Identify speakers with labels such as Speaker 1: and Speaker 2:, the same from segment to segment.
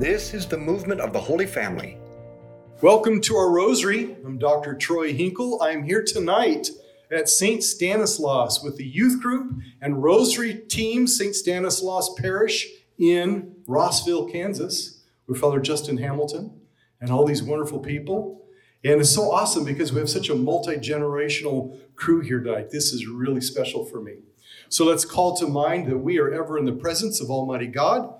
Speaker 1: This is the movement of the Holy Family.
Speaker 2: Welcome to our Rosary. I'm Dr. Troy Hinkle. I'm here tonight at St. Stanislaus with the youth group and Rosary team, St. Stanislaus Parish in Rossville, Kansas, with Father Justin Hamilton and all these wonderful people. And it's so awesome because we have such a multi generational crew here tonight. This is really special for me. So let's call to mind that we are ever in the presence of Almighty God,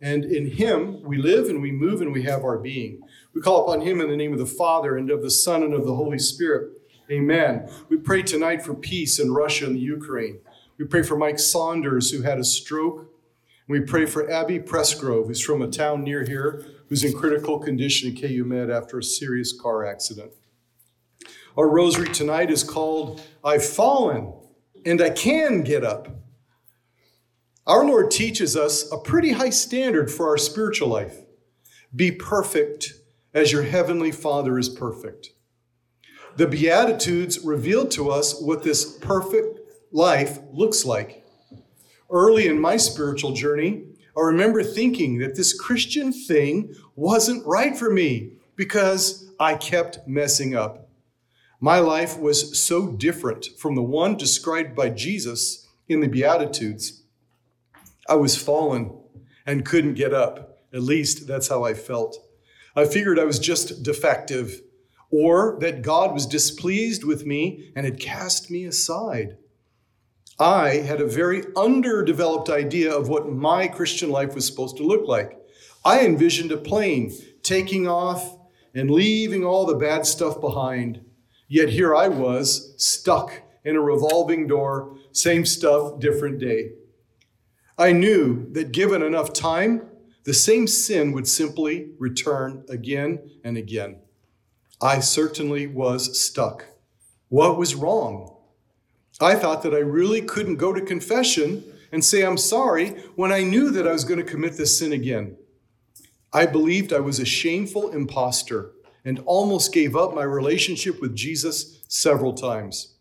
Speaker 2: and in Him we live and we move and we have our being. We call upon Him in the name of the Father and of the Son and of the Holy Spirit. Amen. We pray tonight for peace in Russia and the Ukraine. We pray for Mike Saunders, who had a stroke. We pray for Abby Pressgrove, who's from a town near here, who's in critical condition at KU Med after a serious car accident. Our rosary tonight is called I've Fallen and I Can Get Up. Our Lord teaches us a pretty high standard for our spiritual life. Be perfect as your heavenly Father is perfect. The Beatitudes revealed to us what this perfect life looks like. Early in my spiritual journey, I remember thinking that this Christian thing wasn't right for me because I kept messing up. My life was so different from the one described by Jesus in the Beatitudes. I was fallen and couldn't get up. At least that's how I felt. I figured I was just defective or that God was displeased with me and had cast me aside. I had a very underdeveloped idea of what my Christian life was supposed to look like. I envisioned a plane taking off and leaving all the bad stuff behind. Yet here I was, stuck in a revolving door, same stuff, different day. I knew that given enough time, the same sin would simply return again and again. I certainly was stuck. What was wrong? I thought that I really couldn't go to confession and say I'm sorry when I knew that I was going to commit this sin again. I believed I was a shameful impostor and almost gave up my relationship with Jesus several times.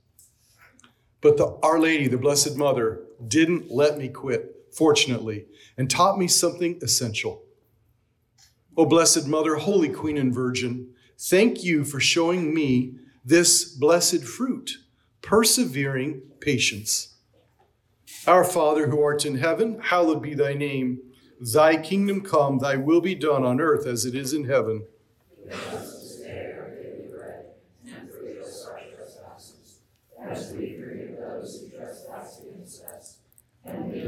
Speaker 2: But the Our Lady, the Blessed Mother, didn't let me quit, fortunately, and taught me something essential. O Blessed Mother, Holy Queen and Virgin, thank you for showing me this blessed fruit, persevering patience. Our Father who art in heaven, hallowed be thy name. Thy kingdom come, thy will be done on earth as it is in heaven
Speaker 3: who trespass against us. And lead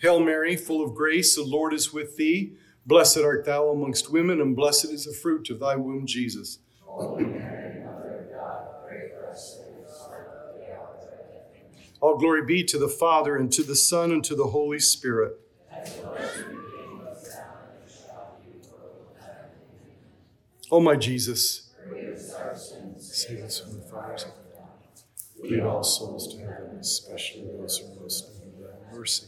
Speaker 2: Hail Mary, full of grace, the Lord is with thee. Blessed art thou amongst women, and blessed is the fruit of thy womb, Jesus. All glory be to the Father, and to the Son, and to the Holy Spirit. Oh, my Jesus, save us from the fires of hell. Lead all souls to heaven, especially those who most need thy mercy.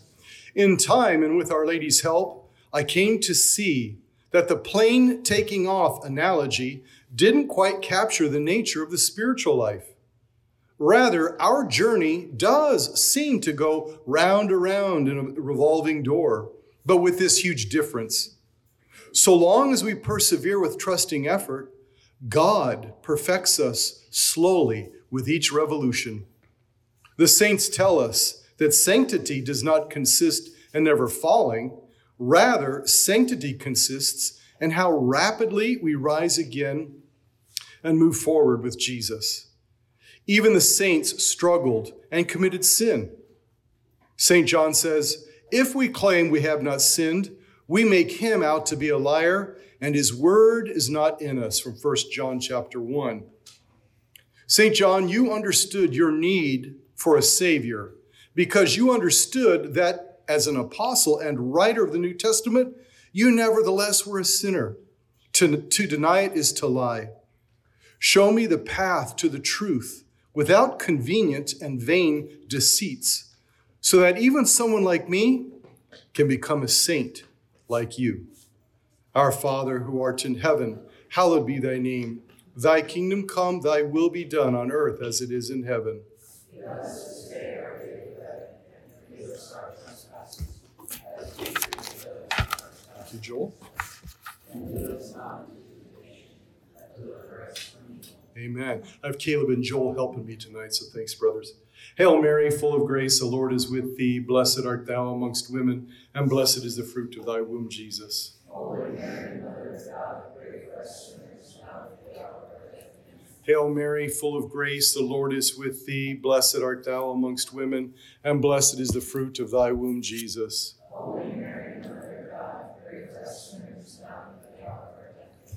Speaker 2: In time and with Our Lady's help, I came to see that the plane taking off analogy didn't quite capture the nature of the spiritual life. Rather, our journey does seem to go round around in a revolving door, but with this huge difference. So long as we persevere with trusting effort, God perfects us slowly with each revolution. The saints tell us that sanctity does not consist in never falling, rather, sanctity consists in how rapidly we rise again and move forward with Jesus. Even the saints struggled and committed sin. St. John says, If we claim we have not sinned, we make him out to be a liar, and his word is not in us, from 1 John chapter 1. St. John, you understood your need for a Savior because you understood that as an apostle and writer of the New Testament, you nevertheless were a sinner. To, to deny it is to lie. Show me the path to the truth without convenient and vain deceits, so that even someone like me can become a saint like you. Our Father who art in heaven, hallowed be thy name. Thy kingdom come, thy will be done on earth as it is in heaven. Thank Joel. Amen. I have Caleb and Joel helping me tonight, so thanks, brothers. Hail Mary, full of grace, the Lord is with thee. Blessed art thou amongst women, and blessed is the fruit of thy womb, Jesus. Hail Mary, full of grace, the Lord is with thee. Blessed art thou amongst women, and blessed is the fruit of thy womb, Jesus Mary, Mother of God, pray for us sinners, now and at our death.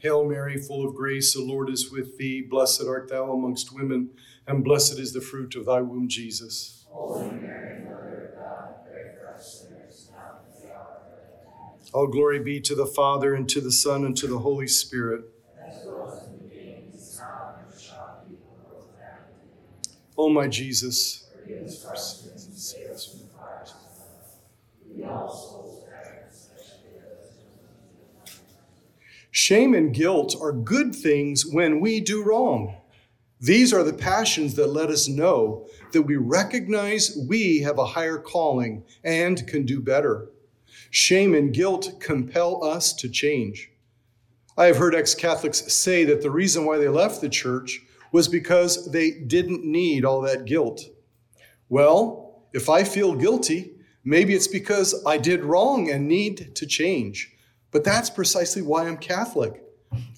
Speaker 2: Hail Mary, full of grace, the Lord is with thee. Blessed art thou amongst women, and blessed is the fruit of thy womb, Jesus. Holy Mary, Mother of God, pray for us sinners, now and the hour of death. All glory be to the Father, and to the Son, and to the Holy Spirit. Oh, my Jesus. Shame and guilt are good things when we do wrong. These are the passions that let us know that we recognize we have a higher calling and can do better. Shame and guilt compel us to change. I have heard ex Catholics say that the reason why they left the church was because they didn't need all that guilt. Well, if I feel guilty, maybe it's because I did wrong and need to change. But that's precisely why I'm Catholic.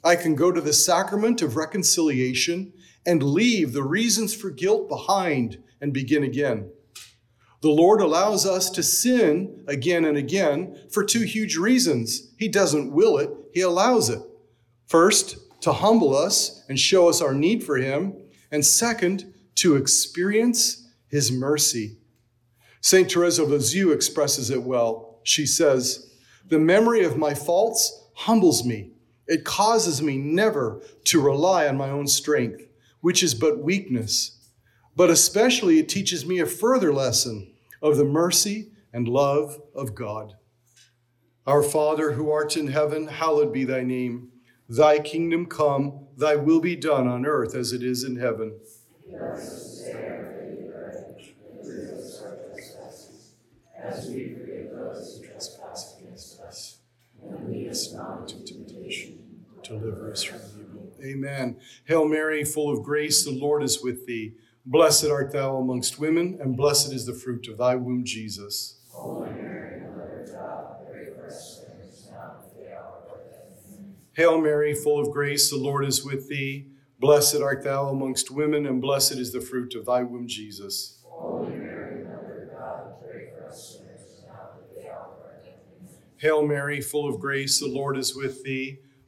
Speaker 2: I can go to the sacrament of reconciliation and leave the reasons for guilt behind and begin again. The Lord allows us to sin again and again for two huge reasons. He doesn't will it, He allows it. First, to humble us and show us our need for Him, and second, to experience His mercy. St. Teresa of Lisieux expresses it well. She says, The memory of my faults humbles me. It causes me never to rely on my own strength, which is but weakness. But especially, it teaches me a further lesson of the mercy and love of God. Our Father who art in heaven, hallowed be thy name. Thy kingdom come, thy will be done on earth as it is in heaven.
Speaker 3: As we those who trespass against us. And lead us not into temptation.
Speaker 2: Deliver us from evil. Amen. Hail Mary, full of grace, the Lord is with thee. Blessed art thou amongst women, and blessed is the fruit of thy womb, Jesus.
Speaker 3: Holy Mary, Mother of God, pray for us now and the hour of our death.
Speaker 2: Hail Mary, full of grace, the Lord is with thee. Blessed art thou amongst women, and blessed is the fruit of thy womb, Jesus.
Speaker 3: Holy Mary, Mother of God, pray for us now and the hour of our death.
Speaker 2: Hail Mary, full of grace, the Lord is with thee.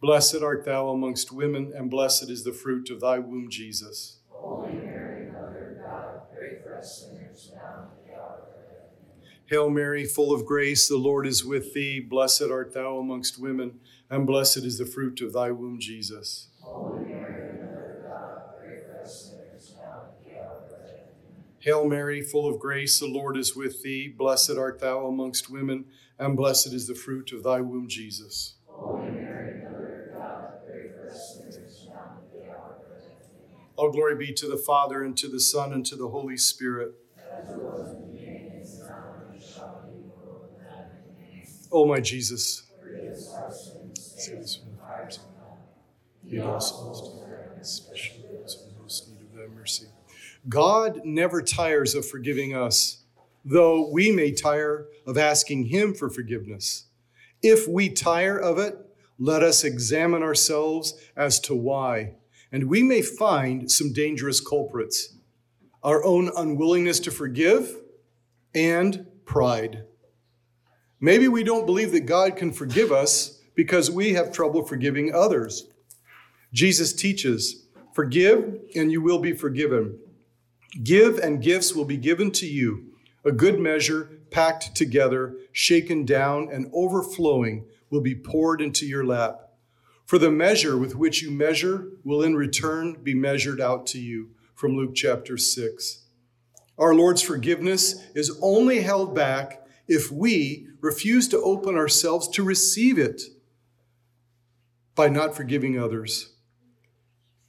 Speaker 2: Blessed art thou amongst women, and blessed is the fruit of thy womb, Jesus.
Speaker 3: Holy Mary, Mother of God, pray for us sinners now and at the hour of our death.
Speaker 2: Hail Mary, full of grace, the Lord is with thee. Blessed art thou amongst women, and blessed is the fruit of thy womb, Jesus.
Speaker 3: Holy Mary, Mother of God, pray for us sinners now and at the hour of.
Speaker 2: Hail Mary, full of grace, the Lord is with thee. Blessed art thou amongst women, and blessed is the fruit of thy womb, Jesus.
Speaker 3: Holy Mary, Mother of God, pray for us sinners now and at the hour of our death.
Speaker 2: All glory be to the Father, and to the Son, and to the Holy Spirit. O my Jesus, save us from the fires to especially those most need of mercy. God never tires of forgiving us, though we may tire of asking him for forgiveness. If we tire of it, let us examine ourselves as to why, and we may find some dangerous culprits our own unwillingness to forgive and pride. Maybe we don't believe that God can forgive us because we have trouble forgiving others. Jesus teaches, Forgive and you will be forgiven. Give and gifts will be given to you, a good measure, packed together, shaken down, and overflowing will be poured into your lap. For the measure with which you measure will in return be measured out to you. From Luke chapter 6. Our Lord's forgiveness is only held back if we refuse to open ourselves to receive it by not forgiving others.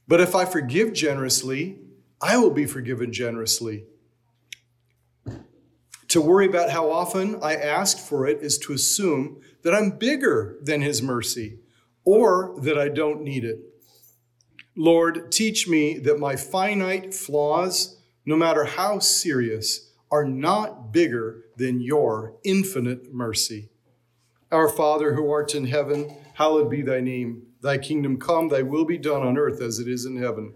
Speaker 2: But if I forgive generously, I will be forgiven generously. To worry about how often I asked for it is to assume that I'm bigger than His mercy or that I don't need it. Lord, teach me that my finite flaws, no matter how serious, are not bigger than your infinite mercy. Our Father who art in heaven, hallowed be thy name. Thy kingdom come, thy will be done on earth as it is in heaven.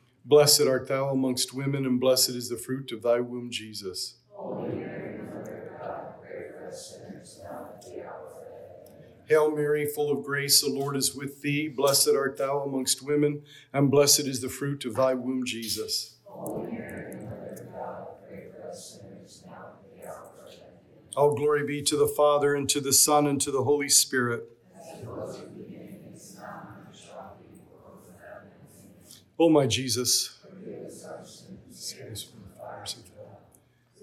Speaker 2: Blessed art thou amongst women, and blessed is the fruit of thy womb, Jesus. Hail Mary, full of grace, the Lord is with thee. Blessed art thou amongst women, and blessed is the fruit of thy womb, Jesus. All glory be to the Father, and to the Son, and to the Holy Spirit. O my Jesus.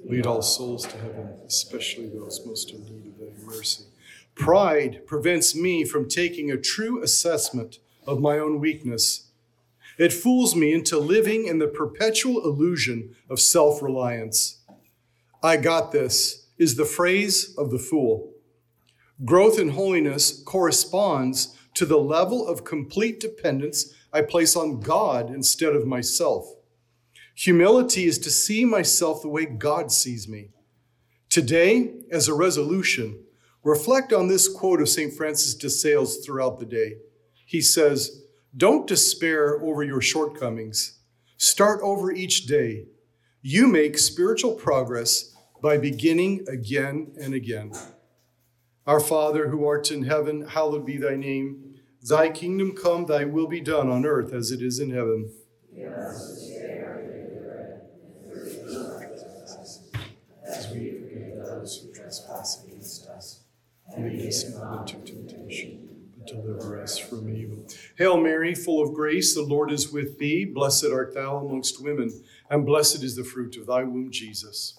Speaker 2: Lead all souls to heaven, especially those most in need of thy mercy. Pride prevents me from taking a true assessment of my own weakness. It fools me into living in the perpetual illusion of self reliance. I got this is the phrase of the fool. Growth in holiness corresponds to the level of complete dependence I place on God instead of myself. Humility is to see myself the way God sees me. Today, as a resolution, reflect on this quote of St. Francis de Sales throughout the day. He says, Don't despair over your shortcomings. Start over each day. You make spiritual progress by beginning again and again. Our Father who art in heaven, hallowed be thy name. Thy kingdom come, thy will be done on earth as it is in heaven. As we forgive those who trespass against us. Lead us not into temptation, but deliver us from evil. Hail Mary, full of grace, the Lord is with thee. Blessed art thou amongst women, and blessed is the fruit of thy womb, Jesus.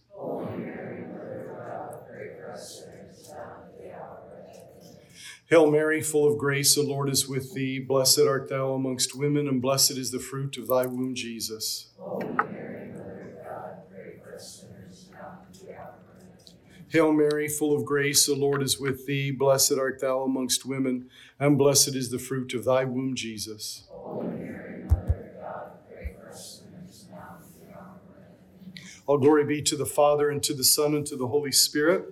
Speaker 2: Hail Mary, full of grace, the Lord is with thee. Blessed art thou amongst women, and blessed is the fruit of thy womb, Jesus. Hail Mary, full of grace, the Lord is with thee. Blessed art thou amongst women, and blessed is the fruit of thy womb, Jesus. All glory be to the Father, and to the Son, and to the Holy Spirit.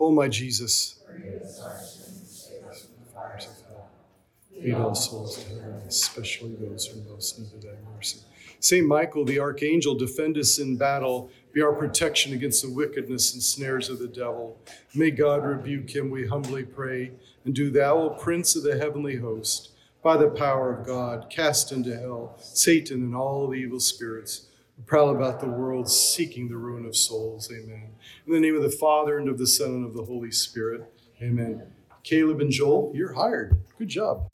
Speaker 2: O my Jesus, lead all souls to heaven, especially those who most need thy mercy. Saint Michael, the archangel, defend us in battle. Be our protection against the wickedness and snares of the devil. May God rebuke him, we humbly pray. And do thou, O Prince of the heavenly host, by the power of God, cast into hell Satan and all the evil spirits prowl about the world seeking the ruin of souls. Amen. In the name of the Father, and of the Son, and of the Holy Spirit. Amen. Caleb and Joel, you're hired. Good job.